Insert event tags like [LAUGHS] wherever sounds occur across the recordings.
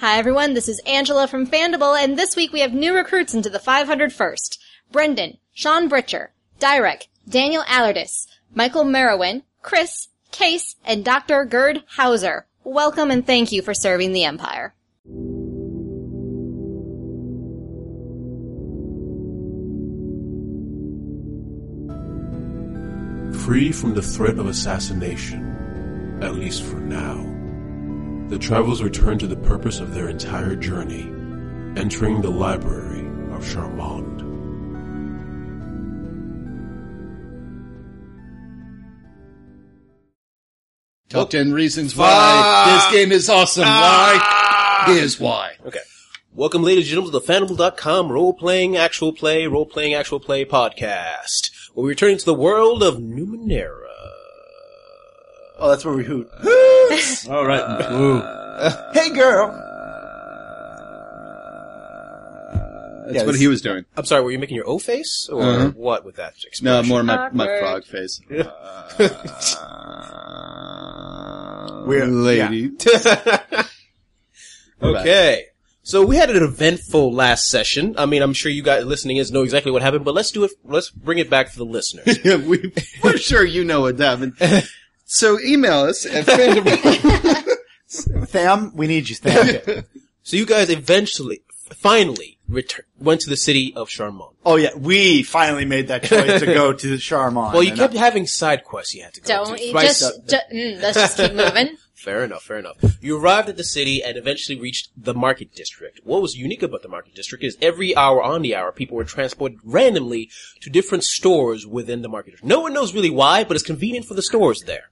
Hi everyone, this is Angela from Fandible, and this week we have new recruits into the 501st. Brendan, Sean Britcher, Dyrek, Daniel Allardyce, Michael Merowin, Chris, Case, and Dr. Gerd Hauser. Welcome and thank you for serving the Empire. Free from the threat of assassination, at least for now, the travelers return to the purpose of their entire journey, entering the library of Charmand. Top 10 reasons why this game is awesome. Ah! Why? Here's why. Okay. Welcome, ladies and gentlemen, to the Fandible.com role-playing actual play, role-playing actual play podcast. We're returning to the world of Numenera. Oh, that's where we hoot. Uh, all right. Uh, [LAUGHS] hey, girl. Uh, that's Yeah, what this- he was doing. I'm sorry, were you making your O face? Or Uh-huh. what with that No, more my, my Awkward. frog face. [LAUGHS] We're- lady. [LAUGHS] Okay. So we had an eventful last session. I mean, I'm sure you guys listening is know exactly what happened, but let's do it, let's bring it back for the listeners. Yeah, we, we're sure you know what happened. So email us at Fandible. Tham, [LAUGHS] we need you, Tham. so you guys eventually, finally, return, went to the city of Charmont. oh yeah, we finally made that choice to go to the [LAUGHS] Charmont. Well, you And, kept uh, having side quests you had to go Don't to. you Right, just, so- ju- mm, let's just keep [LAUGHS] moving. Fair enough, fair enough. You arrived at the city and eventually reached the market district. What was unique about the market district is every hour on the hour, people were transported randomly to different stores within the market district. No one knows really why, but it's convenient for the stores there.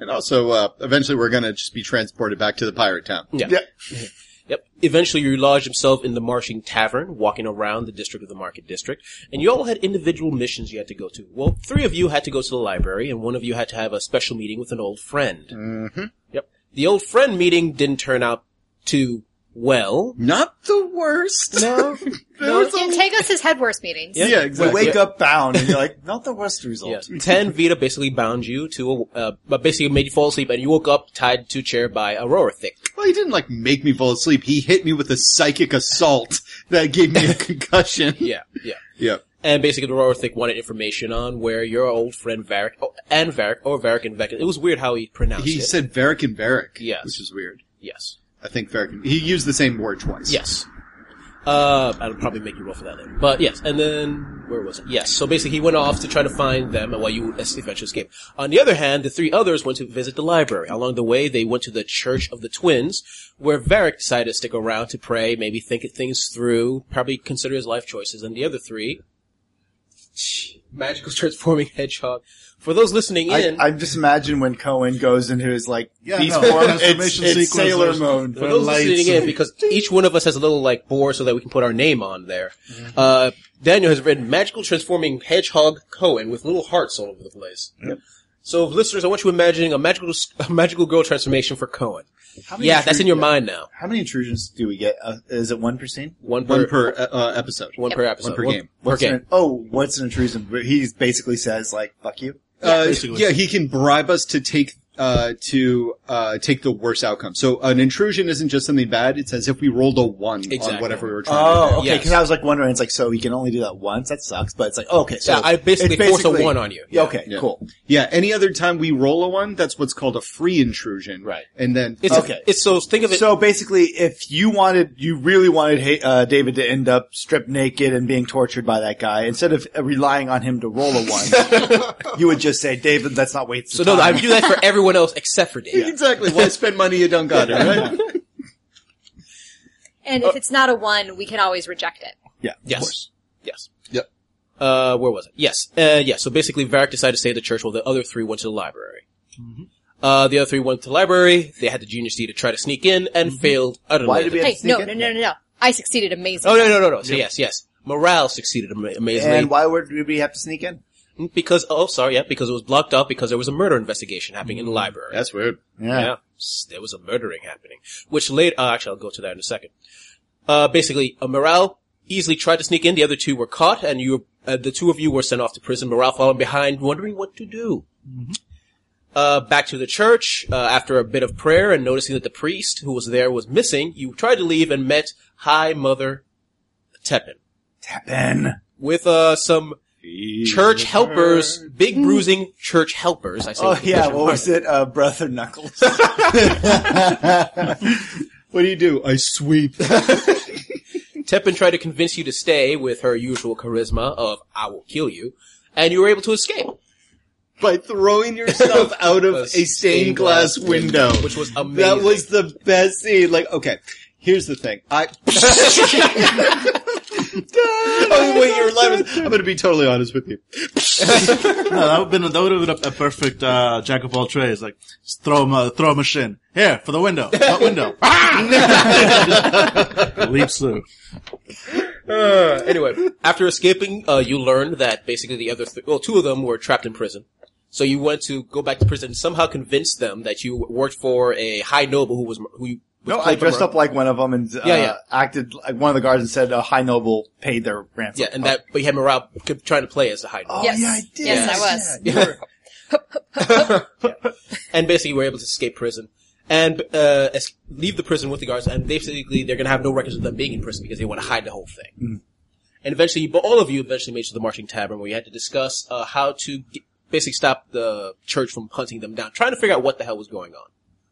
And also, uh, eventually we're gonna just be transported back to the pirate town. Yeah. Yeah. [LAUGHS] Yep. Eventually, you lodged himself in the Marching Tavern, walking around the district of the Market District, and you all had individual missions you had to go to. Well, three of you had to go to the library, and one of you had to have a special meeting with an old friend. Mm-hmm. Yep. The old friend meeting didn't turn out too well. Not the worst. No. [LAUGHS] There was a- And take head worst meetings. yeah, We exactly. wake up bound, and you're like, [LAUGHS] not the worst Yeah. result. Ten Vita basically bound you to a, uh, but basically made you fall asleep, and you woke up tied to a chair by Aurora Thick. Well, he didn't like make me fall asleep. He hit me with a psychic assault that gave me a [LAUGHS] concussion. Yeah, yeah. Yeah. And basically, Aurora Thick wanted information on where your old friend Varric, oh, and Varric, or Varric and Vec. It was weird how he pronounced He it. He said Varric and Varric. Yes. Which is weird. yes. I think Varric, he used the same word twice. Yes. Uh, I'll probably make you roll for that later. But yes, and then, where was it? Yes. So basically he went off to try to find them and while you eventually escaped. On the other hand, the three others went to visit the library. Along the way, they went to the Church of the Twins, where Varric decided to stick around to pray, maybe think things through, probably consider his life choices. And the other three, magical [LAUGHS] transforming hedgehog. For those listening I, in, I just imagine when Cohen goes into his like Yeah, beast no, form, transformation it's, it's sequence, sailor there's- mode. For those listening in, because each one of us has a little like board so that we can put our name on there. Uh, Daniel has written magical transforming hedgehog Cohen with little hearts all over the place. So, listeners, I want you imagining a magical, a magical girl transformation for Cohen. Yeah, that's in your mind now. How many intrusions do we get? Uh, is it one per scene? One per, One per uh, uh, episode. one per episode. One per game. Per What's game. An, oh, what's an intrusion? He basically says like, "Fuck you." Uh, yeah, he can bribe us to take uh, to uh, take the worst outcome. So an intrusion isn't just something bad; it's as if we rolled a one Exactly. on whatever we were trying Oh, to okay. Yes. Because I was like wondering, it's like, so he can only do that once. That sucks. But it's like, okay, so Yeah, I basically it's force a one on you. Yeah, okay, Yeah. cool. Yeah, any other time we roll a one, that's what's called a free intrusion. Right. And then It's Okay. it's so think of it. So basically, if you wanted, you really wanted uh, David to end up stripped naked and being tortured by that guy, instead of relying on him to roll a one, [LAUGHS] you would just say, "David, let's not wait. so the no, I do that for everyone else except for Dave. exactly. Why spend money you don't got it? Right? [LAUGHS] And if it's not a one, we can always reject it. yeah, of Yes. course. Yes. Yep. Uh, where was it? Yes. Uh, yeah. So basically, Varric decided to stay at the church while the other three went to the library. Uh, the other three went to the library. They had the genius D to try to sneak in and failed utterly. Why did we have Hey, to sneak no, in? no, no, no, no. I succeeded amazingly. Oh no no no no! So yes yes, morale succeeded ama- amazingly And why would we have to sneak in? Because oh sorry yeah because it was blocked off because there was a murder investigation happening in the library. That's weird. Yeah. S- There was a murdering happening. Which later, uh, actually, I'll go to that in a second. Uh, basically, uh, Morale easily tried to sneak in. The other two were caught, and you, uh, the two of you were sent off to prison. Morale following behind, wondering what to do. Uh, back to the church, uh, after a bit of prayer and noticing that the priest who was there was missing, you tried to leave and met High Mother Teppan. Teppan. With, uh, some church helpers, big bruising church helpers, I say. Oh yeah, what was it? Uh, Brother Knuckles. [LAUGHS] What do you do? I sweep. [LAUGHS] Teppan tried to convince you to stay with her usual charisma of, I will kill you, and you were able to escape. by throwing yourself [LAUGHS] out of A stained glass window. Which was amazing. That was the best scene. Like, okay, here's the thing. I. oh wait, you're live. I'm going to be totally honest with you. [LAUGHS] No, that would have been that would have been a, a perfect uh, jack of all trades. Like just throw him a throw him a shin here for the window. What window? [LAUGHS] Ah! [LAUGHS] Leaps through. Uh, anyway, after escaping, uh, you learned that basically the other, th- well, two of them were trapped in prison. So you went to go back to prison and somehow convince them that you worked for a high noble who was, who you, was no, I dressed from- up like one of them and uh, Yeah, yeah. acted like one of the guards and said a high noble paid their ransom. Yeah, and that, but you had morale trying to play as a high noble. Oh Yes. yeah, I did. Yes, I was. [LAUGHS] and basically we're able to escape prison and uh, es- leave the prison with the guards. And basically, they're going to have no records of them being in prison because they want to hide the whole thing. And eventually, but all of you eventually made it to the marching tavern where you had to discuss uh, how to get, basically stop the church from hunting them down, trying to figure out what the hell was going on.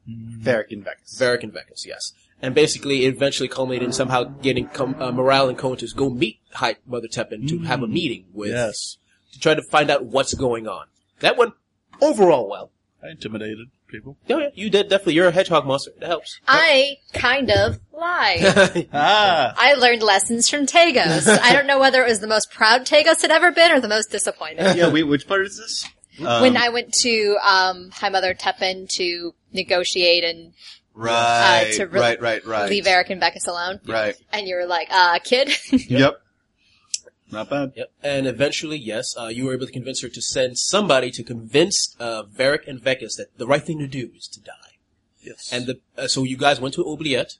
Varric and Vex. Varric and Vecus, yes. And basically, it eventually culminated in somehow getting com- uh, Morale and Cohen to go meet High Mother Teppan to have a meeting with, Yes, to try to find out what's going on. That went overall well. I intimidated people. Oh yeah, you did definitely. You're a hedgehog monster. That helps. I kind of lied. [LAUGHS] Ah, I learned lessons from Tagos. I don't know whether it was the most proud Tagos had ever been or the most disappointed. Yeah, wait, which part is this? Um, when I went to um, High Mother Teppan to negotiate and right, uh, to re- right, right, right, leave Eric and Beckus alone, right. and you were like, uh, kid, [LAUGHS] Yep. Not bad. Yep. And eventually, yes, uh, you were able to convince her to send somebody to convince uh, Varric and Vecus that the right thing to do is to die. yes. And the, uh, so you guys went to Oubliette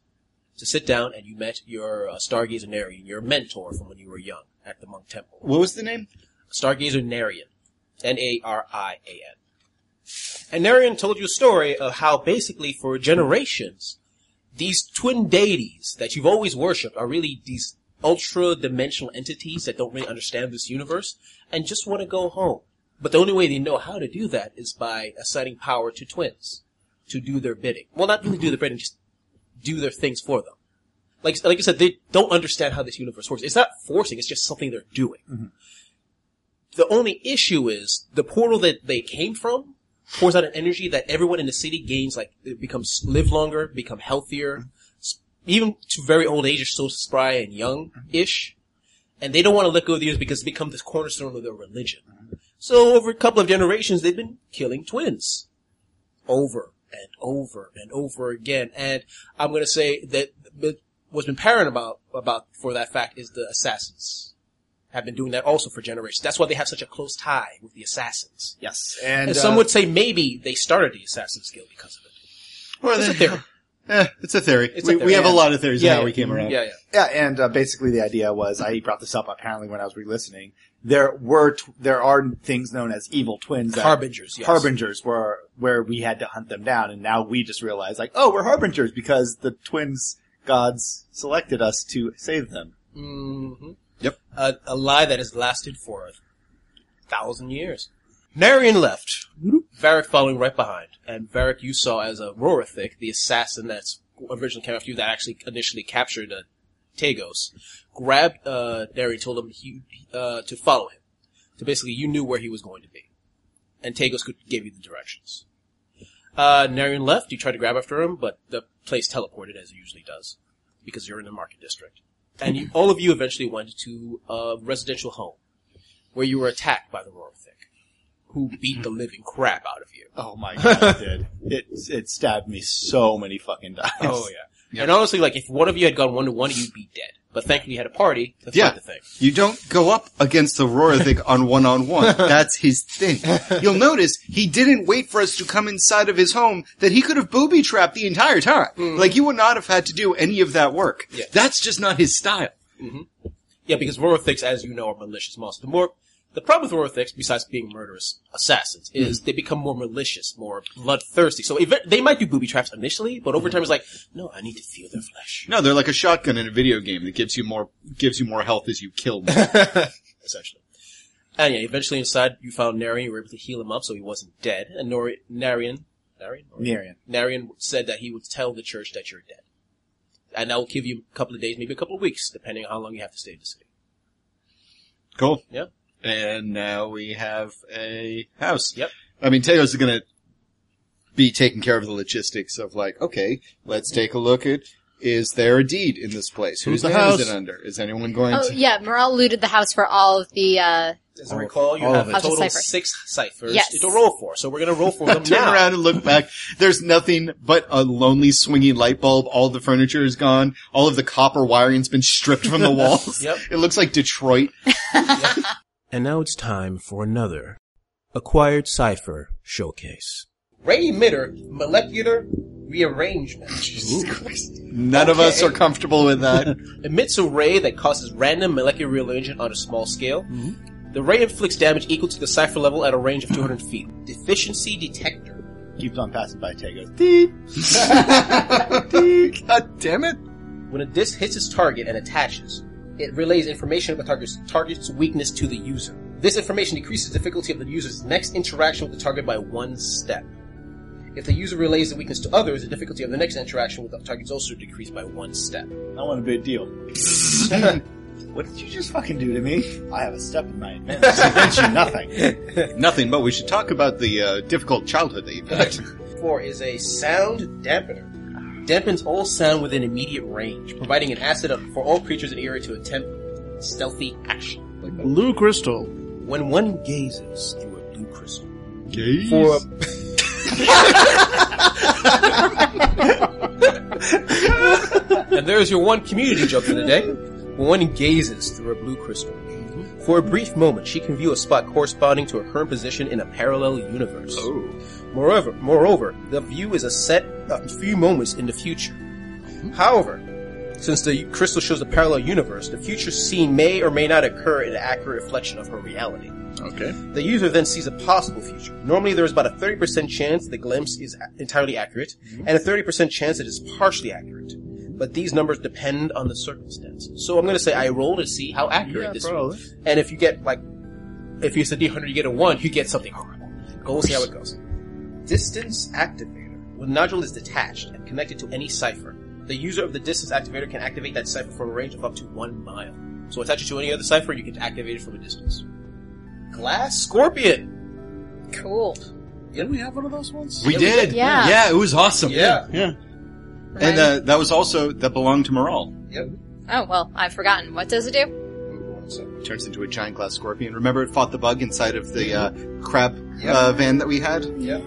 to sit down, and you met your uh, Stargazer Narian, your mentor from when you were young at the Monk Temple. What was the name? Stargazer Narian. N-A-R-I-A-N. And Narian told you a story of how basically for generations, these twin deities that you've always worshipped are really these ultra-dimensional entities that don't really understand this universe and just want to go home. But the only way they know how to do that is by assigning power to twins to do their bidding. Well, not really do their bidding, just do their things for them. Like, like I said, they don't understand how this universe works. It's not forcing, it's just something they're doing. Mm-hmm. The only issue is the portal that they came from pours out an energy that everyone in the city gains, like, it becomes, live longer, become healthier, even to very old age, are so spry and young-ish. And they don't want to let go of the years because it's become this cornerstone of their religion. So over a couple of generations, they've been killing twins. Over and over and over again. And I'm gonna say that what's been apparent about, about, for that fact is the assassins have been doing that also for generations. That's why they have such a close tie with the assassins. Yes, and, And uh, some would say maybe they started the Assassin's Guild because of it. Well, It's a then- theory. [LAUGHS] Eh, it's a theory. It's a we, theory, we have a lot of theories Yeah, on how yeah. we came around. Yeah, yeah. Yeah, and uh, basically the idea was I brought this up apparently when I was re-listening. There were tw- there are things known as evil twins, that- Harbingers, yes. harbingers, where where we had to hunt them down, and now we just realize like, oh, we're harbingers because the twins gods selected us to save them. hmm Yep. A, a lie that has lasted for a thousand years. Narian left. Varric following right behind. And Varric you saw as a Rorithik, the assassin that's originally came after you that actually initially captured uh, Tagos, grabbed uh, Narian, told him he, uh, to follow him. So basically you knew where he was going to be. And Tagos could give you the directions. Uh, Narian left, you tried to grab after him, but the place teleported as it usually does. Because you're in the market district. And you, all of you eventually went to a residential home. Where you were attacked by the Rorithik. Who beat the living crap out of you. Oh my god, it did. It it stabbed me so many fucking times. Oh yeah. And honestly, like, if one of you had gone one to one, you'd be dead. But thankfully you had a party to Yeah. the thing. You don't go up against the Rorithik on one on one. That's his thing. You'll notice he didn't wait for us to come inside of his home that he could have booby trapped the entire time. Mm-hmm. Like you would not have had to do any of that work. Yeah. That's just not his style. Mm-hmm. Yeah, because Rorothiks, as you know, are malicious monsters. The more, The problem with Orthics, besides being murderous assassins, is mm-hmm. they become more malicious, more bloodthirsty. So ev- they might do booby traps initially, but over time it's like, no, I need to feel their flesh. No, they're like a shotgun in a video game that gives you more gives you more health as you kill them. [LAUGHS] essentially. And yeah, eventually inside you found Narian, you were able to heal him up so he wasn't dead, and Nori- Narian, Narian? Narian. Narian said that he would tell the church that you're dead. And that will give you a couple of days, maybe a couple of weeks, depending on how long you have to stay in the city. cool. Yeah. And now we have a house. Yep. I mean, Tagos is gonna be taking care of the logistics of like, okay, let's take a look at, is there a deed in this place? Whose Who's the name house? is it under? Is anyone going Oh to? yeah, Morale looted the house for all of the. uh As I recall, you all have of a it. total Of the cipher. six ciphers Yes. to roll for, so we're gonna roll for them [LAUGHS] Turn now. around and look back. There's nothing but a lonely swinging light bulb. All the furniture is gone. All of the copper wiring's been stripped from the [LAUGHS] walls. Yep. It looks like Detroit. [LAUGHS] And now it's time for another Acquired Cipher Showcase. Ray emitter, molecular rearrangement. [LAUGHS] None of us are comfortable with that. [LAUGHS] emits a ray that causes random molecular rearrangement on a small scale. Mm-hmm. The ray inflicts damage equal to the cipher level at a range of 200 [LAUGHS] feet. Deficiency detector. Keeps on passing by Tego. God damn it. When a disc hits its target and attaches, it relays information about the target's, target's weakness to the user. This information decreases the difficulty of the user's next interaction with the target by one step. If the user relays the weakness to others, the difficulty of the next interaction with the target is also decreased by one step. I want a big deal. [LAUGHS] what did you just fucking do to me? I have a step in my advantage. Against you, nothing. [LAUGHS] Nothing, but we should talk about the uh, difficult childhood that you've had. [LAUGHS] Four is a sound dampener. Dampens all sound within immediate range, providing an asset for all creatures in the area to attempt stealthy action. Blue crystal. When one gazes through a blue crystal, Gaze. for [LAUGHS] and there's your one community joke for the day. When one gazes through a blue crystal, for a brief moment, she can view a spot corresponding to her current position in a parallel universe. Oh. Moreover, moreover, the view is a set a few moments in the future. However, since the crystal shows a parallel universe, the future scene may or may not occur in an accurate reflection of her reality. Okay. The user then sees a possible future. Normally, there is about a 30% chance the glimpse is entirely accurate, mm-hmm. and a 30% chance it is partially accurate. But these numbers depend on the circumstance. So I'm going to say I roll to see how accurate Yeah, this probably. is. And if you get, like, if it's a D100, you get a 1, you get something horrible. Go see how it goes. Distance activator. When the nodule is detached and connected to any cipher, the user of the distance activator can activate that cipher from a range of up to one mile. So attach it to any other cipher, you can activate it from a distance. Glass Scorpion. Cool. Didn't we have one of those ones? We Yeah, we did. Yeah. Yeah, it was awesome. Yeah. Yeah. And uh, that was also, that belonged to Moral. Yep. Oh well, I've forgotten. What does it do? It turns into a giant glass scorpion. Remember it fought the bug inside of the uh, crab uh, van that we had? Yep.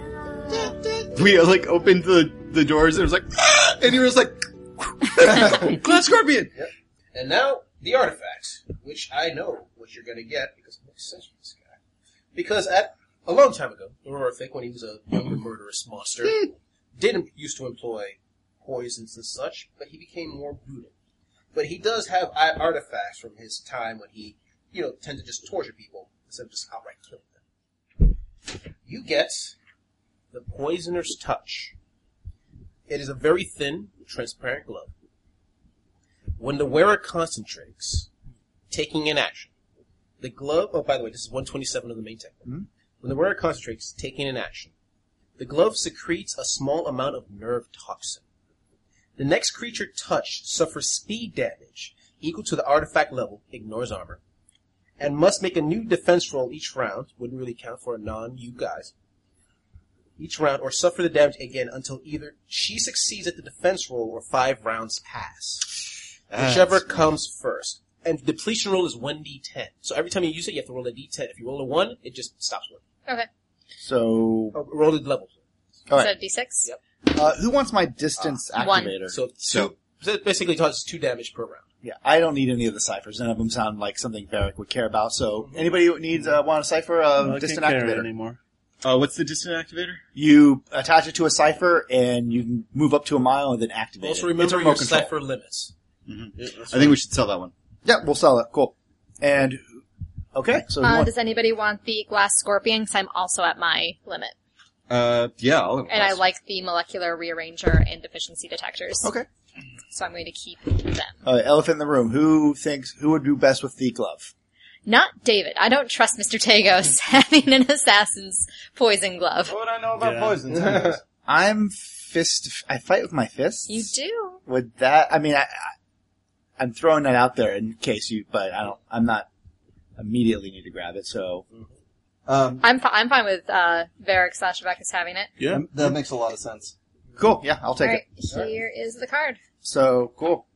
We uh, like opened the, the doors and it was like, "Ah!" and he was like, [LAUGHS] glass scorpion! And now the artifacts, which I know what you're going to get because I'm obsessed with this guy. Because at a long time ago, Orphic, when he was a younger murderous monster, [LAUGHS] didn't used to employ poisons and such, but he became more brutal. But he does have artifacts from his time when he, you know, tended to just torture people instead of just outright killing them. You get the Poisoner's Touch. It is a very thin, transparent glove. When the wearer concentrates, taking an action, the glove, oh, by the way, this is 127 of the main tech. Mm-hmm. When the wearer concentrates, taking an action, the glove secretes a small amount of nerve toxin. The next creature touched suffers speed damage equal to the artifact level, ignores armor, and must make a new defense roll each round, wouldn't really count for a non-you guys, each round, or suffer the damage again until either she succeeds at the defense roll or five rounds pass. Whichever comes first. And depletion roll is 1d10. So every time you use it, you have to roll a d10. If you roll a 1, it just stops working. Okay. So, Oh, roll the level. all Is right. that a D6? Yep. Uh, who wants my distance one. activator? So, So- two, so it basically causes 2 damage per round. Yeah, I don't need any of the ciphers. None of them sound like something Varric would care about. So, anybody who needs uh, want a cipher, uh, I distant can't carry it activator. anymore. Uh, what's the distant activator? You attach it to a cipher, and you can move up to a mile and then activate Also it. remember it's your control. cipher limits. I think we should sell that one. Yeah, we'll sell it. Cool. And Okay, so Uh, one- does anybody want the glass scorpion? Because I'm also at my limit. Uh, yeah. I'll And I like the molecular rearranger and deficiency detectors. okay. So I'm going to keep them. Uh, elephant in the room. Who thinks who would do best with the glove? Not David. I don't trust Mr. Tagos [LAUGHS] having an assassin's poison glove. What would I know about Yeah. poisons? [LAUGHS] I'm fist. I fight with my fists. You do. Would that? I mean, I, I, I'm throwing that out there in case you, but I don't. I'm not immediately need to grab it. So um, I'm fi- I'm fine with uh Varric slash Vekas having it. Yeah. that makes a lot of sense. cool. Yeah, I'll take Alright, it. here is the card. So cool.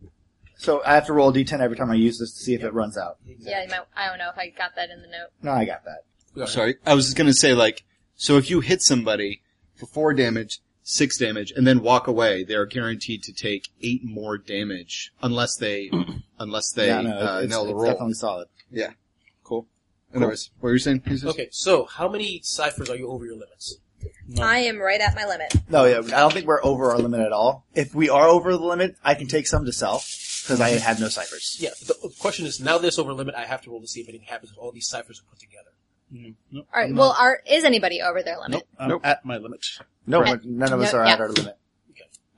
So I have to roll a d10 every time I use this to see if it runs out. Yeah, you might, I don't know if I got that in the note. No, I got that. Sorry, I was just gonna say like, so if you hit somebody for four damage, six damage, and then walk away, they're guaranteed to take eight more damage unless they, [CLEARS THROAT] unless they yeah, no, uh, it's, nail the it's roll. definitely solid. Yeah, cool. Anyways, what were you saying? Jesus? Okay, so how many ciphers are you over your limits? I am right at my limit. No, yeah, I don't think we're over our limit at all. If we are over the limit, I can take some to sell because I have no ciphers. Yeah, the question is now this over limit, I have to roll to see if anything happens if all these ciphers are put together. Mm-hmm. Nope, All right. I'm Well, not- are is anybody over their limit? nope, I'm at my limit. No, Okay. none of us No, are yeah. at our limit.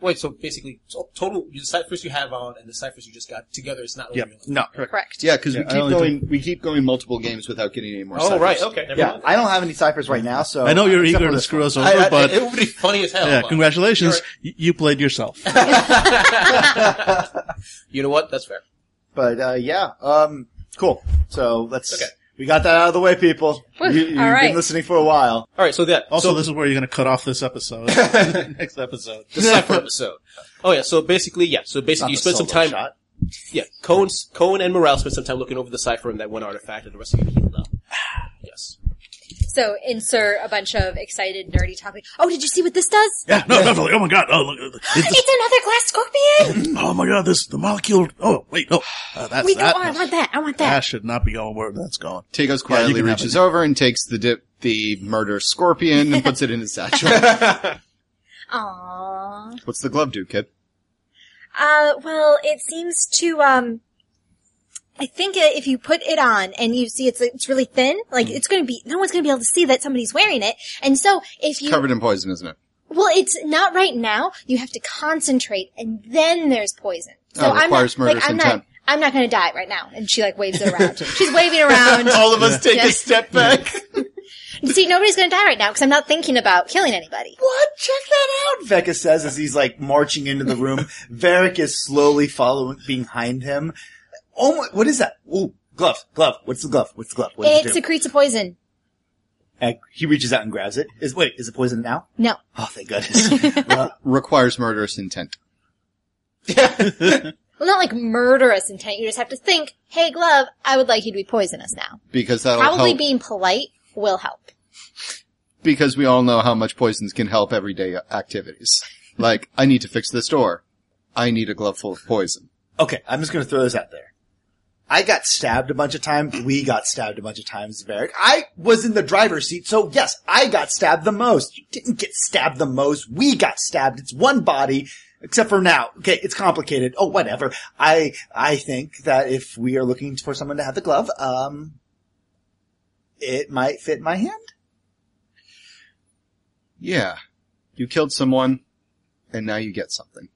Wait, so basically, so total the ciphers you have on and the ciphers you just got together is not over Yep. No. Correct. Yeah, because Yeah, we keep only going. We keep going multiple games without getting any more. Oh, ciphers. right, okay. Never Yeah, mind. I don't have any ciphers right now, so I know you're eager to screw us over, I- I- but it would be funny as hell. yeah, but- congratulations, y- you played yourself. [LAUGHS] [LAUGHS] You know what? That's fair. But uh, yeah, um, cool. So let's. Okay. We got that out of the way, people. You, you've all right. been listening for a while. All right, so that Also, so this is where you're going to cut off this episode. [LAUGHS] Next episode. the cipher episode. Oh yeah, so basically, yeah. So basically, you the spend some time. shot. Yeah, Cohen, Cohen and Morale spent some time looking over the cipher and that one artifact, and the rest of you healed up. Yes. So insert a bunch of excited nerdy talk. like, Oh, did you see what this does? Yeah, no, definitely. Oh my god. Oh, look. [GASPS] It's, It's another glass scorpion. [CLEARS THROAT] oh my god, this, the molecule. Oh, wait, no. Uh, that's Wait, no, that. I want that. I want that. That should not be going where that's going. Tagos you quietly can have reaches over and takes the dip, the murder scorpion and puts it in his satchel. [LAUGHS] Aww. What's the glove do, kid? Uh, well, it seems to, um, I think uh, if you put it on and you see it's, it's really thin, like it's gonna be, no one's gonna be able to see that somebody's wearing it. And so if you, Covered in poison, isn't it? well, it's not right now. You have to concentrate and then there's poison. So Oh, I'm not, requires like, murderous I'm not. I'm not gonna die right now. And she like waves it around. [LAUGHS] She's waving around. All of us take Yeah. a step back. See, nobody's gonna die right now because I'm not thinking about killing anybody. What? Check that out! Vecca says as he's like marching into the room. [LAUGHS] Varric is slowly following behind him. Oh my, what is that? Ooh, glove, glove. What's the glove? What's the glove? What does It it do? secretes a poison. And he reaches out and grabs it. Is wait, is it poison now? No. Oh, thank goodness. [LAUGHS] Requires murderous intent. [LAUGHS] Well, not like murderous intent. You just have to think, hey, glove, I would like you to be poisonous now. Because that'll Probably help. being polite will help. because we all know how much poisons can help everyday activities. Like, I need to fix this door. I need a glove full of poison. okay, I'm just gonna throw this out there. I got stabbed a bunch of times. We got stabbed a bunch of times, Varric. I was in the driver's seat, so yes, I got stabbed the most. You didn't get stabbed the most. We got stabbed. It's one body, except for now. Okay, it's complicated. Oh, whatever. I, I think that if we are looking for someone to have the glove, um, it might fit my hand. Yeah. You killed someone, and now you get something.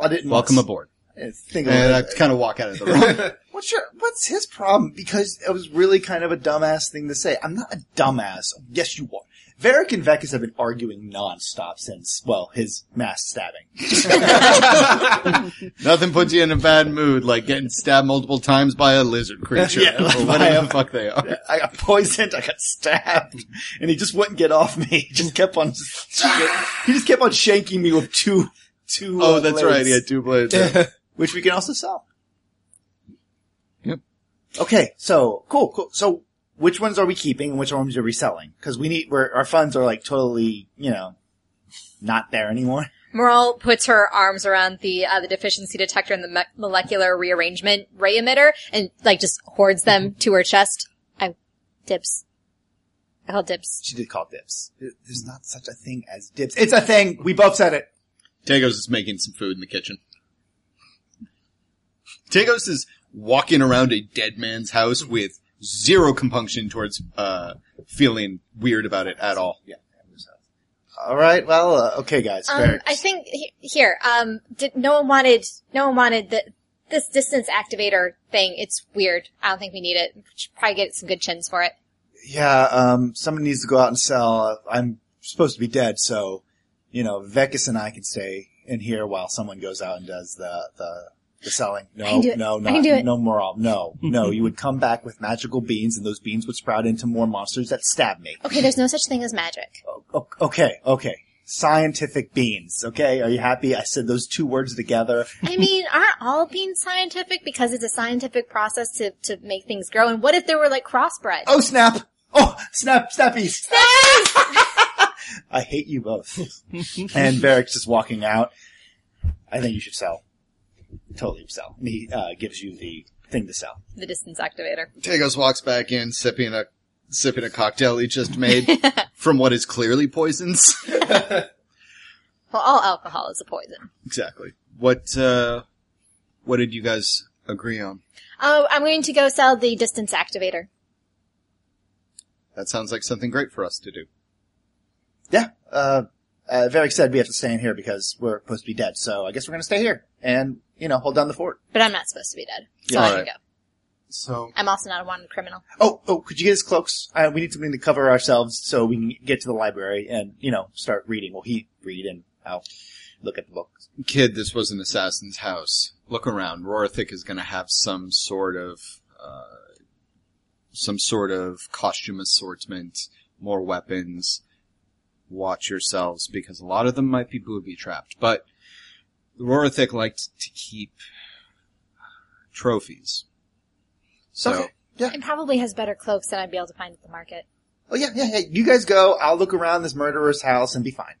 I didn't Welcome aboard. Think And I kind of walk out of the room. [LAUGHS] What's your, what's his problem? Because it was really kind of a dumbass thing to say. I'm not a dumbass. Yes, you are. Varric and Vekas have been arguing nonstop since, well, his mass stabbing. [LAUGHS] Nothing puts you in a bad mood like getting stabbed multiple times by a lizard creature. [LAUGHS] Yeah, or whatever a- the fuck they are. I got poisoned, I got stabbed, and he just wouldn't get off me. He just kept on, he just kept on shanking me with two, two, Oh, uh, that's blades, right. He had two blades. Which we can also sell. Yep. Okay, so, cool, cool. So, which ones are we keeping and which ones are we selling? Cause we need, we're, our funds are like totally, you know, not there anymore. Moral puts her arms around the uh, the deficiency detector and the me- molecular rearrangement ray emitter and like just hoards them to her chest. I dips. I call dibs. She did call dips. There's not such a thing as dips. It's a thing. We both said it. Tagos is making some food in the kitchen. Tagos is walking around a dead man's house with zero compunction towards uh, feeling weird about it at all. Yeah. All right. Well, uh, okay, guys. Um, I think he- here, um, did, no one wanted, no one wanted the, this distance activator thing. It's weird. I don't think we need it. We should probably get some good shins for it. Yeah, um, someone needs to go out and sell. Uh, I'm supposed to be dead, so, you know, Vekas and I can stay in here while someone goes out and does the, the, the selling. No, I can do it. no, I no, can do no more. No, no, mm-hmm. you would come back with magical beans and those beans would sprout into more monsters that stab me. Okay, there's no such thing as magic. O- Okay, okay. Scientific beans, okay? Are you happy? I said those two words together. I mean, aren't all beans scientific because it's a scientific process to, to make things grow? And what if there were like crossbred? Oh, snap! Oh, snap, snappies! [LAUGHS] I hate you both. [LAUGHS] and Varric's just walking out. I think you should sell. Totally sell. And he uh, gives you the thing to sell. The distance activator. Tagos walks back in, sipping a sipping a cocktail he just made [LAUGHS] from what is clearly poisons. [LAUGHS] Well, all alcohol is a poison. exactly. What uh, what did you guys agree on? Oh, I'm going to go sell the distance activator. That sounds like something great for us to do. Yeah. Uh, uh, Varric said we have to stay in here because we're supposed to be dead. So I guess we're going to stay here and, you know, hold down the fort. But I'm not supposed to be dead. So Yeah, I alright. can go. So I'm also not a wanted criminal. Oh, oh, could you get us cloaks? Uh, we need something to cover ourselves so we can get to the library and, you know, start reading. Well, he read and I'll look at the books. kid, this was an assassin's house. Look around. Rorthik is going to have some sort of, uh, some sort of costume assortment, more weapons. Watch yourselves because a lot of them might be booby trapped. But Rorthik liked to keep trophies. So Okay. Yeah. It probably has better cloaks than I'd be able to find at the market. Oh yeah, yeah, yeah. You guys go. I'll look around this murderer's house and be fine.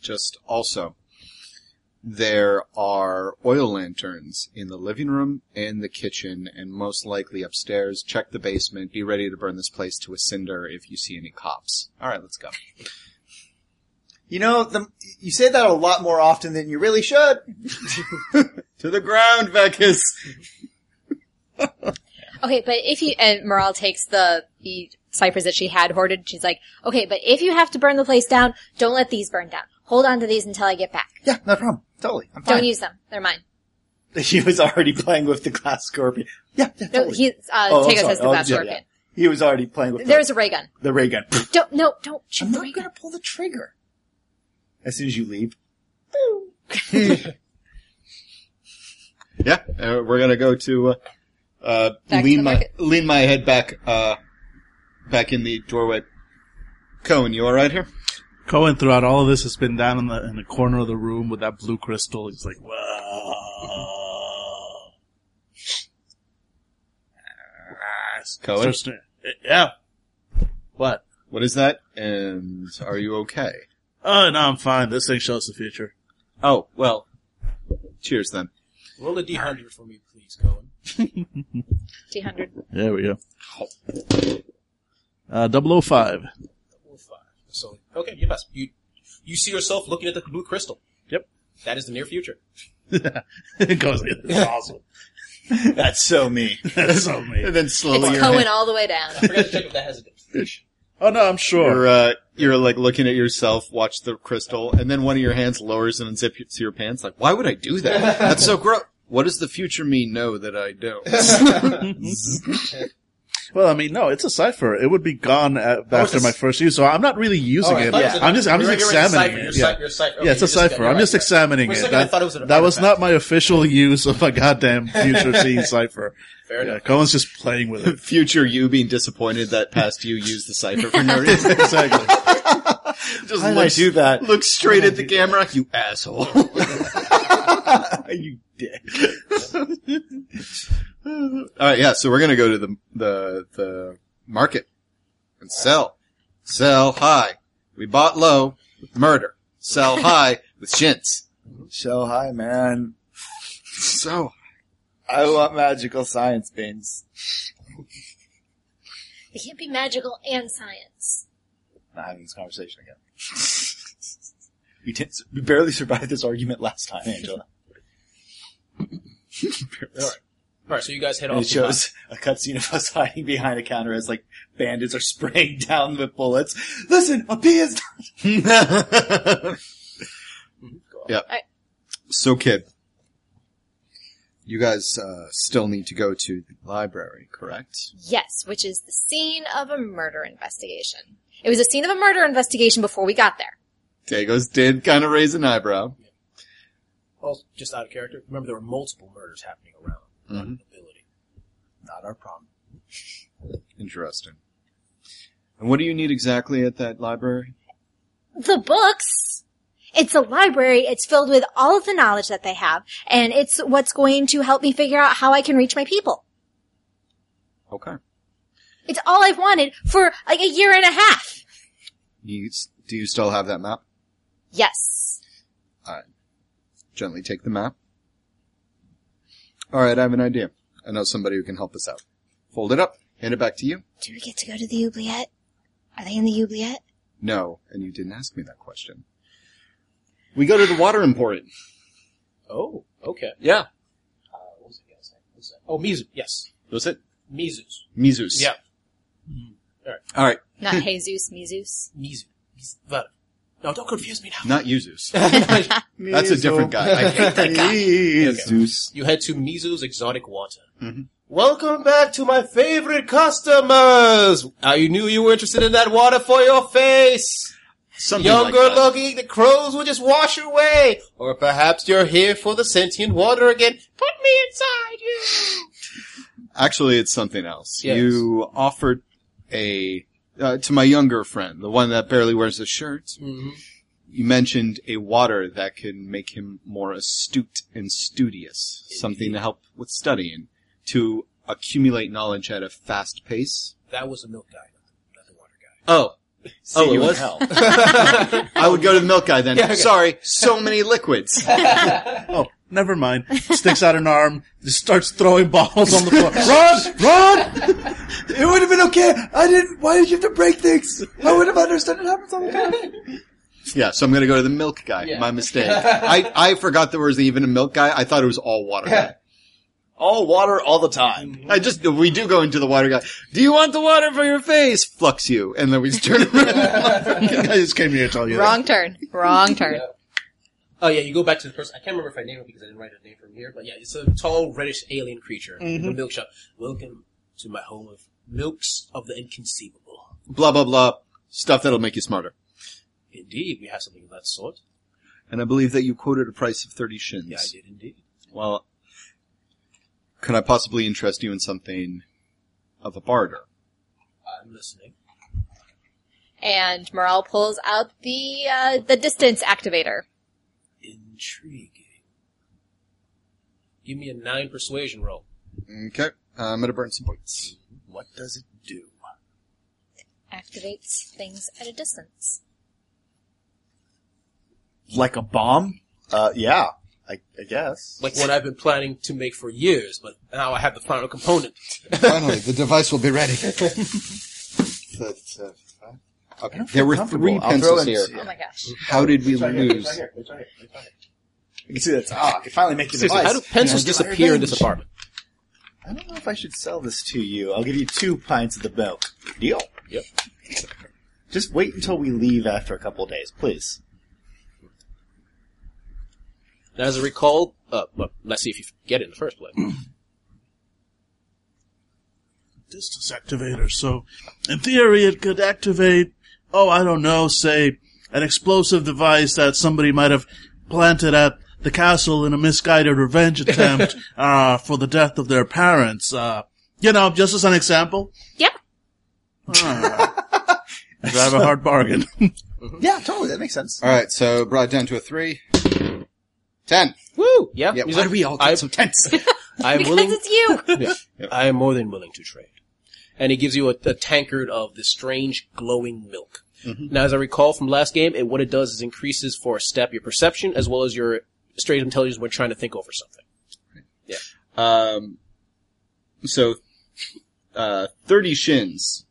just also, there are oil lanterns in the living room and the kitchen and most likely upstairs. Check the basement. Be ready to burn this place to a cinder if you see any cops. All right, let's go. You know, the, you say that a lot more often than you really should. [LAUGHS] To the ground, Vekas! Okay, but if you, and Morale takes the, the ciphers that she had hoarded, she's like, okay, but if you have to burn the place down, don't let these burn down. Hold on to these until I get back. Yeah, no problem. Totally. I'm Don't use them. They're mine. [LAUGHS] He was already playing with the glass scorpion. Yeah, yeah, No, totally. he, uh, Oh, I'm has the Oh, glass yeah, scorpion. yeah. He was already playing with There's the, a ray gun. the ray gun. Don't, no, don't shoot I'm the not ray gonna gun. pull the trigger. As soon as you leave. [LAUGHS] Yeah, uh, we're gonna go to, uh, uh, Back to lean the my, market. lean my head back, uh, back in the doorway. Cohen, you alright here? Cohen throughout all of this has been down in the in the corner of the room with that blue crystal. He's like, whoa. Cohen? Starts to- yeah. What? What is that? And are you okay? Oh no, I'm fine. This thing shows the future. Oh, well, cheers then. Roll a d100 for me, please, Cohen. [LAUGHS] D100. There we go. Uh, 005. Four, five. So, okay, you pass. You, you see yourself looking at the blue crystal. Yep. That is the near future. [LAUGHS] it goes, it's awesome. [LAUGHS] That's so me. That's so me. And then slowly It's your Cohen hand- all the way down. I forgot to check if that has a fish. Oh no, I'm sure. You're, uh, you're like looking at yourself, watch the crystal, and then one of your hands lowers and unzips your- your pants. Like, why would I do that? That's so gross. What does the future me know that I don't? [LAUGHS] [LAUGHS] Well, I mean, no, it's a cipher. It would be gone uh, at, Oh, after my first use, so I'm not really using Oh, it. thought it was a- I'm just, I'm just you're- you're in examining it. Yeah. cy- you're okay, yeah, it's a cipher. I'm just examining it. That, thought it was an that was not my official [LAUGHS] use of a goddamn future scene [LAUGHS] cipher. Fair Yeah, enough. Cohen's just playing with it. [LAUGHS] future you being disappointed that past you used the cipher for no reason. exactly. Just How looks- do that? Look straight at the camera, you asshole. you dick. All right, yeah. So we're gonna go to the the the market and sell, sell high. We bought low with murder. Sell [LAUGHS] high with shins. Sell high, man. So I want magical science beans. It can't be magical and science. Not having this conversation again. we, didn't, we barely survived this argument last time, Angela. [LAUGHS] Alright. Alright, so you guys head And off. it to shows a cutscene of us [LAUGHS] hiding behind a counter as like bandits are spraying [LAUGHS] down with bullets. Listen, a bee is [LAUGHS] yeah. Alright. So, kid, you guys uh, still need to go to the library, correct? Yes, which is the scene of a murder investigation. It was a scene of a murder investigation before we got there. Tagos did kind of raise an eyebrow. Also, just out of character, remember there were multiple murders happening around. Mhm. Ability. not our problem. [LAUGHS] Interesting. And what do you need exactly at that library? The books! It's a library, it's filled with all of the knowledge that they have, and it's what's going to help me figure out how I can reach my people. Okay. It's all I've wanted for like a year and a half. You, do you still have that map? Yes. I gently take the map. Alright, I have an idea. I know somebody who can help us out. Fold it up, hand it back to you. Do we get to go to the oubliette? Are they in the oubliette? No, and you didn't ask me that question. We go to the water emporium. Oh, okay. Yeah. Uh, what was it guy's name? What was that? Oh, Mizu. Yes. Was it? Mizu's. Mizus. Yeah. Alright, Alright. Not Jesus, Mizus. Mizu. Mizu. But, no, don't confuse me now. not Yuzus. [LAUGHS] [LAUGHS] That's a different guy. I hate that guy. [LAUGHS] Zeus. You head to Mizu's Exotic Water. Mhm. Welcome back to my favorite customers! I knew you were interested in that water for your face! Something Younger like that. looking, the crows will just wash away! Or perhaps you're here for the sentient water again. Put me inside you! Actually, it's something else. Yes. You offered a, uh, to my younger friend, the one that barely wears a shirt, Mm-hmm. you mentioned a water that can make him more astute and studious. Something to help with studying, to accumulate knowledge at a fast pace. That was a milk guy, not the, water guy. Oh. See it was? hell. [LAUGHS] [LAUGHS] I would go to the milk guy then. Yeah, okay. Sorry, so many liquids. [LAUGHS] Oh, never mind. Sticks out an arm, just starts throwing balls on the floor. Run! Run! It would have been okay. I didn't. Why did you have to break things? I would have understood. It happens all the time. [LAUGHS] yeah, so I'm gonna go to the milk guy. Yeah. My mistake. [LAUGHS] I, I forgot there was even a milk guy. I thought it was all water guy. [LAUGHS] All water, all the time. I just, we do go into the water guy. Do you want the water for your face? Flux you. And then we just turn around. I just came here to tell you that. Wrong turn. Wrong turn. Oh yeah, you go back to the person. I can't remember if I named it because I didn't write a name from here, but yeah, it's a tall, reddish alien creature in the mm-hmm. milk shop. Welcome to my home of milks of the inconceivable. blah, blah, blah. Stuff that'll make you smarter. Indeed, we have something of that sort. And I believe that you quoted a price of 30 shins. Yeah, I did indeed. Well, could I possibly interest you in something of a barter? I'm listening. And Morale pulls out the, uh, the distance activator. Intriguing. Give me a nine persuasion roll. Okay. Uh, I'm gonna burn some points. What does it do? Activates things at a distance. Like a bomb? Uh, yeah. I, I guess. Like what I've been planning to make for years, but now I have the final component. [LAUGHS] Finally, the device will be ready. [LAUGHS] okay. There were three I'll throw pencils in- here. Oh my gosh. How did we It's right here, lose? You can see that's, ah, I can finally make the Seriously, device. how do pencils And I get my disappear in this apartment? I don't know if I should sell this to you. I'll give you two pints of the milk. Deal. Yep. Just wait until we leave after a couple of days, please. Now, as I recall, uh, well, let's see if you get it in the first place. [CLEARS THROAT] Distance activator. So, in theory, it could activate, oh, I don't know, say, an explosive device that somebody might have planted at the castle in a misguided revenge attempt, [LAUGHS] uh, for the death of their parents. Uh, you know, just as an example. Yep. [LAUGHS] have a hard bargain. [LAUGHS] Yeah, totally. That makes sense. All right, so brought down to a three. Ten. Woo! Yeah. Yeah, why like, do we all get I, so tense? I am Because willing. it's you! Yeah. I am more than willing to trade. And he gives you a, a tankard of this strange glowing milk. Now, as I recall from last game, it, what it does is increases for a step your perception as well as your straight intelligence when trying to think over something. Yeah. Um, so, uh, 30 shins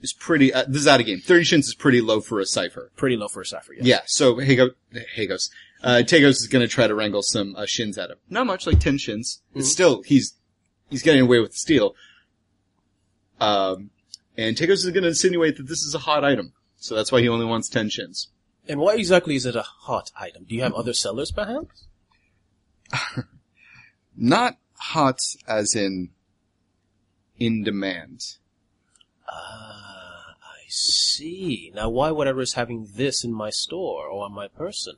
is pretty, uh, this is out of game. 30 shins is pretty low for a cipher. Pretty low for a cipher. Yes. Yeah, so Hago, Hagos, uh, Tagos is gonna try to wrangle some, uh, shins at him. Not much, like 10 shins. It's still, he's he's getting away with the steal. Um, and Tagos is going to insinuate that this is a hot item, so that's why he only wants ten shins. And why exactly is it a hot item? Do you have other sellers, perhaps? [LAUGHS] Not hot as in in demand. Ah, I see. Now, why would I risk having this in my store or on my person?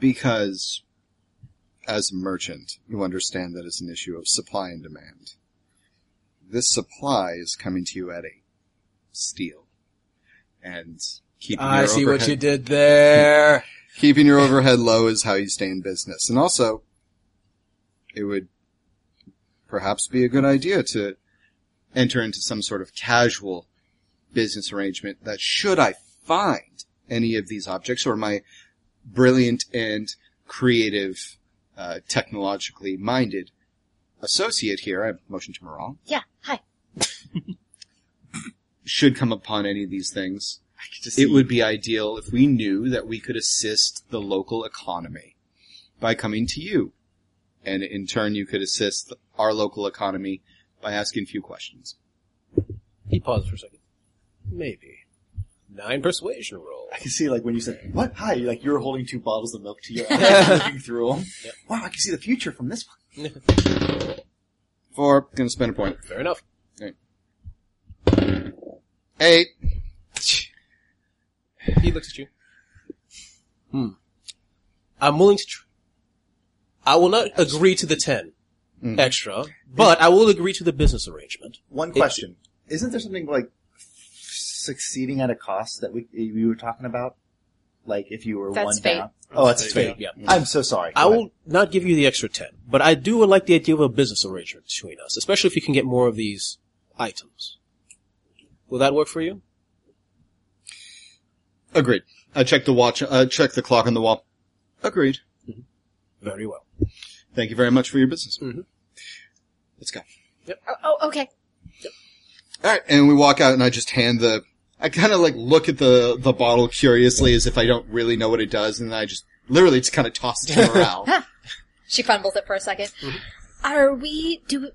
Because as a merchant, you understand that it's an issue of supply and demand. This supply is coming to you at a steal. And keeping I your see what you did there. [LAUGHS] keeping your overhead low is how you stay in business. And also, it would perhaps be a good idea to enter into some sort of casual business arrangement that should I find any of these objects or my brilliant and creative, uh, technologically minded associate here, I motion to Moral, Yeah. Hi. Should come upon any of these things, I could just it see- would be ideal if we knew that we could assist the local economy by coming to you. And in turn, you could assist our local economy by asking a few questions. He paused for a second. Maybe. Nine persuasion roll. I can see like when you said, what? Hi, like you were holding two bottles of milk to your eyes, [LAUGHS] looking through them. Yep. Wow, I can see the future from this one. [LAUGHS] Four, gonna spend a point. Fair enough. Eight. He looks at you. Hmm. I'm willing to. Tr- I will not agree to the ten extra, but I will agree to the business arrangement. One question. Isn't there something like succeeding at a cost that we, you were talking about? Like if you were That's one fate. down? Oh, that's fate, fate. Yeah. I'm so sorry. I Go will not give you the extra ten, but I do like the idea of a business arrangement between us, especially if you can get more of these items. Will that work for you? Agreed. I checked the watch, uh, checked the clock on the wall. Agreed. Very well. Thank you very much for your business. Mhm. Let's go. Oh, oh, okay. Alright, and we walk out and I just hand the, I kind of like look at the, the bottle curiously as if I don't really know what it does and I just literally just kind of toss it to [LAUGHS] Morale. She fumbles it for a 2nd Are we, do,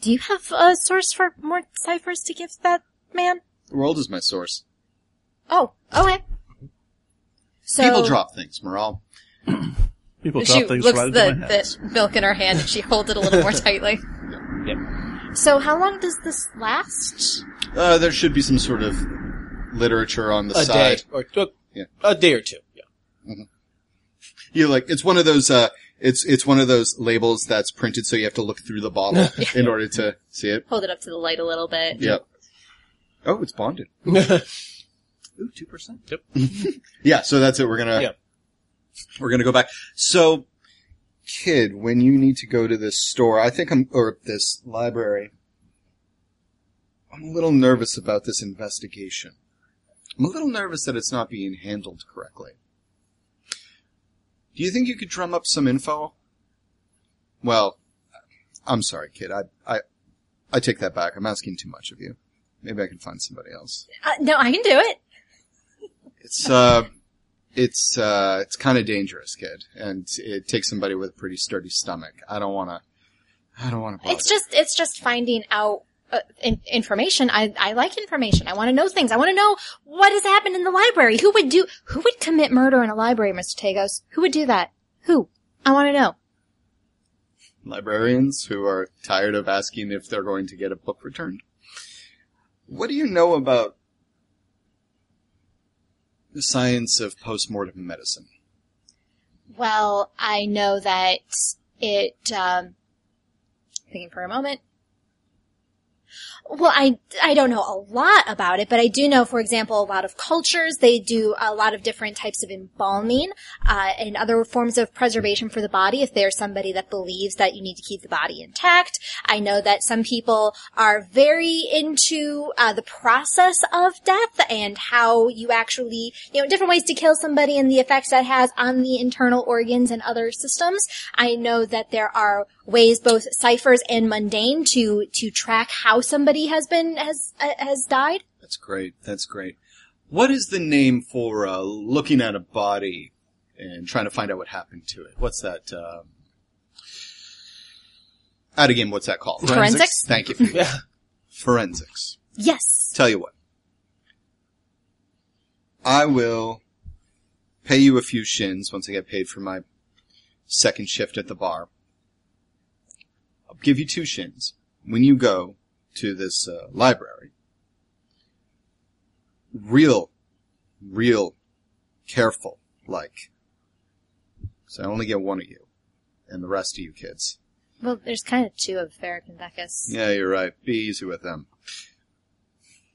do you have a source for more ciphers to give that man? the world is my source. Oh, okay. So, People drop things, Morale. [CLEARS THROAT] People She drop things looks right the, into my hands. the milk in her hand and she holds it a little more [LAUGHS] tightly. Yep. So how long does this last? Uh, there should be some sort of literature on the A side. day or uh, Yeah. a day or two. Yeah. You like, it's one of those, uh, it's, it's one of those labels that's printed so you have to look through the bottle [LAUGHS] in order to see it. Hold it up to the light a little bit. Yep. Oh, it's bonded. [LAUGHS] Ooh, 2%. Yep. [LAUGHS] yeah, so that's it. We're gonna, Yeah. we're gonna go back. So, kid, when you need to go to this store, I think I'm, or this library, I'm a little nervous about this investigation. I'm a little nervous that it's not being handled correctly. Do you think you could drum up some info? Well, I'm sorry, kid. I, I, I take that back. I'm asking too much of you. Maybe I can find somebody else. Uh, no, I can do it. It's uh, it's uh, it's kind of dangerous, kid, and it takes somebody with a pretty sturdy stomach. I don't want to. I don't want to. It's just, it's just finding out uh, in- information. I, I like information. I want to know things. I want to know what has happened in the library. Who would do, who would commit murder in a library, Mr. Tagos? Who would do that? Who? I want to know. librarians who are tired of asking if they're going to get a book returned. What do you know about the science of postmortem medicine? Well, I know that it, um, thinking for a moment. Well, I, I don't know a lot about it, but I do know, for example, a lot of cultures, they do a lot of different types of embalming, uh, and other forms of preservation for the body if there's somebody that believes that you need to keep the body intact. I know that some people are very into, uh, the process of death and how you actually, you know, different ways to kill somebody and the effects that has on the internal organs and other systems. I know that there are ways, both ciphers and mundane, to, to track how somebody has been, has, uh, has died. That's great. That's great. What is the name for uh, looking at a body and trying to find out what happened to it? What's that? Um, Out of game, what's that called? Forensics? Thank you. [LAUGHS] Yeah. Forensics. Yes. Tell you what. I will pay you a few shins once I get paid for my second shift at the bar. I'll give you two shins. When you go to this uh, library, real, real careful, like, so I only get one of you, and the rest of you kids. Well, there's kind of two of Varric and Beckus. Yeah, you're right. Be easy with them.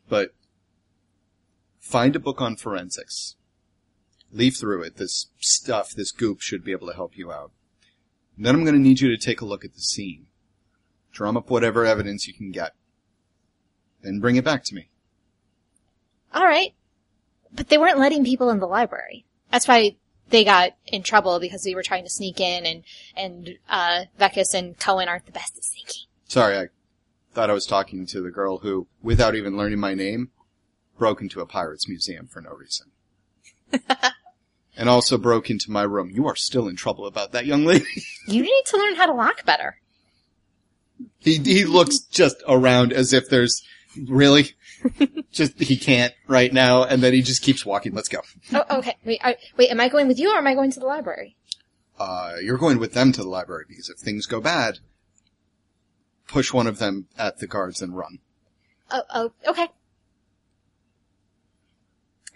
But find a book on forensics. Leaf through it. This stuff, this goop should be able to help you out. Then I'm going to need you to take a look at the scene. Drum up whatever evidence you can get. Then bring it back to me. All right. But they weren't letting people in the library. That's why they got in trouble because we were trying to sneak in and, and, uh, Vecus and Cohen aren't the best at sneaking. Sorry, I thought I was talking to the girl who, without even learning my name, broke into a pirate's museum for no reason. [LAUGHS] and also broke into my room. You are still in trouble about that young lady. You need to learn how to lock better. He he looks just around as if there's really [LAUGHS] just he can't right now, and then he just keeps walking. Let's go. Oh, okay. Wait, I, wait, am I going with you or am I going to the library? Uh, you're going with them to the library because if things go bad, push one of them at the guards and run. Oh, oh, okay.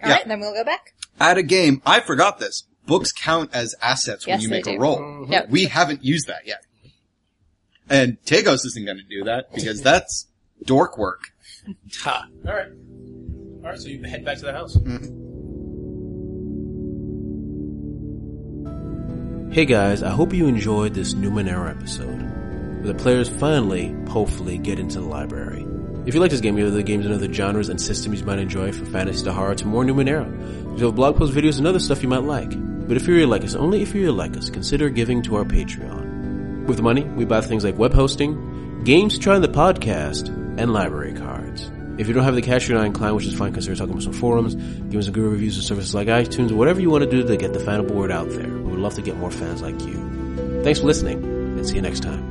All Yeah. right, then we'll go back. At a game, I forgot this. Books count as assets when you they make a roll. do. roll. Yep. We haven't used that yet. And Tagos isn't going to do that because that's dork work. [LAUGHS] Ha. All right. All right. So you head back to the house. Mm-hmm. Hey guys, I hope you enjoyed this Numenera episode, the players finally, hopefully, get into the library. If you like this game, you have other games and other genres and systems you might enjoy, from fantasy to horror to more Numenera. We have blog post videos and other stuff you might like. But if you really like us, only if you really like us, consider giving to our Patreon. With the money, we buy things like web hosting, games to try the podcast, and library cards. If you don't have the cash, you're not inclined, which is fine, consider talking about some forums, give us some good reviews of services like iTunes, or whatever you want to do to get the fanable word out there. We would love to get more fans like you. Thanks for listening, and see you next time.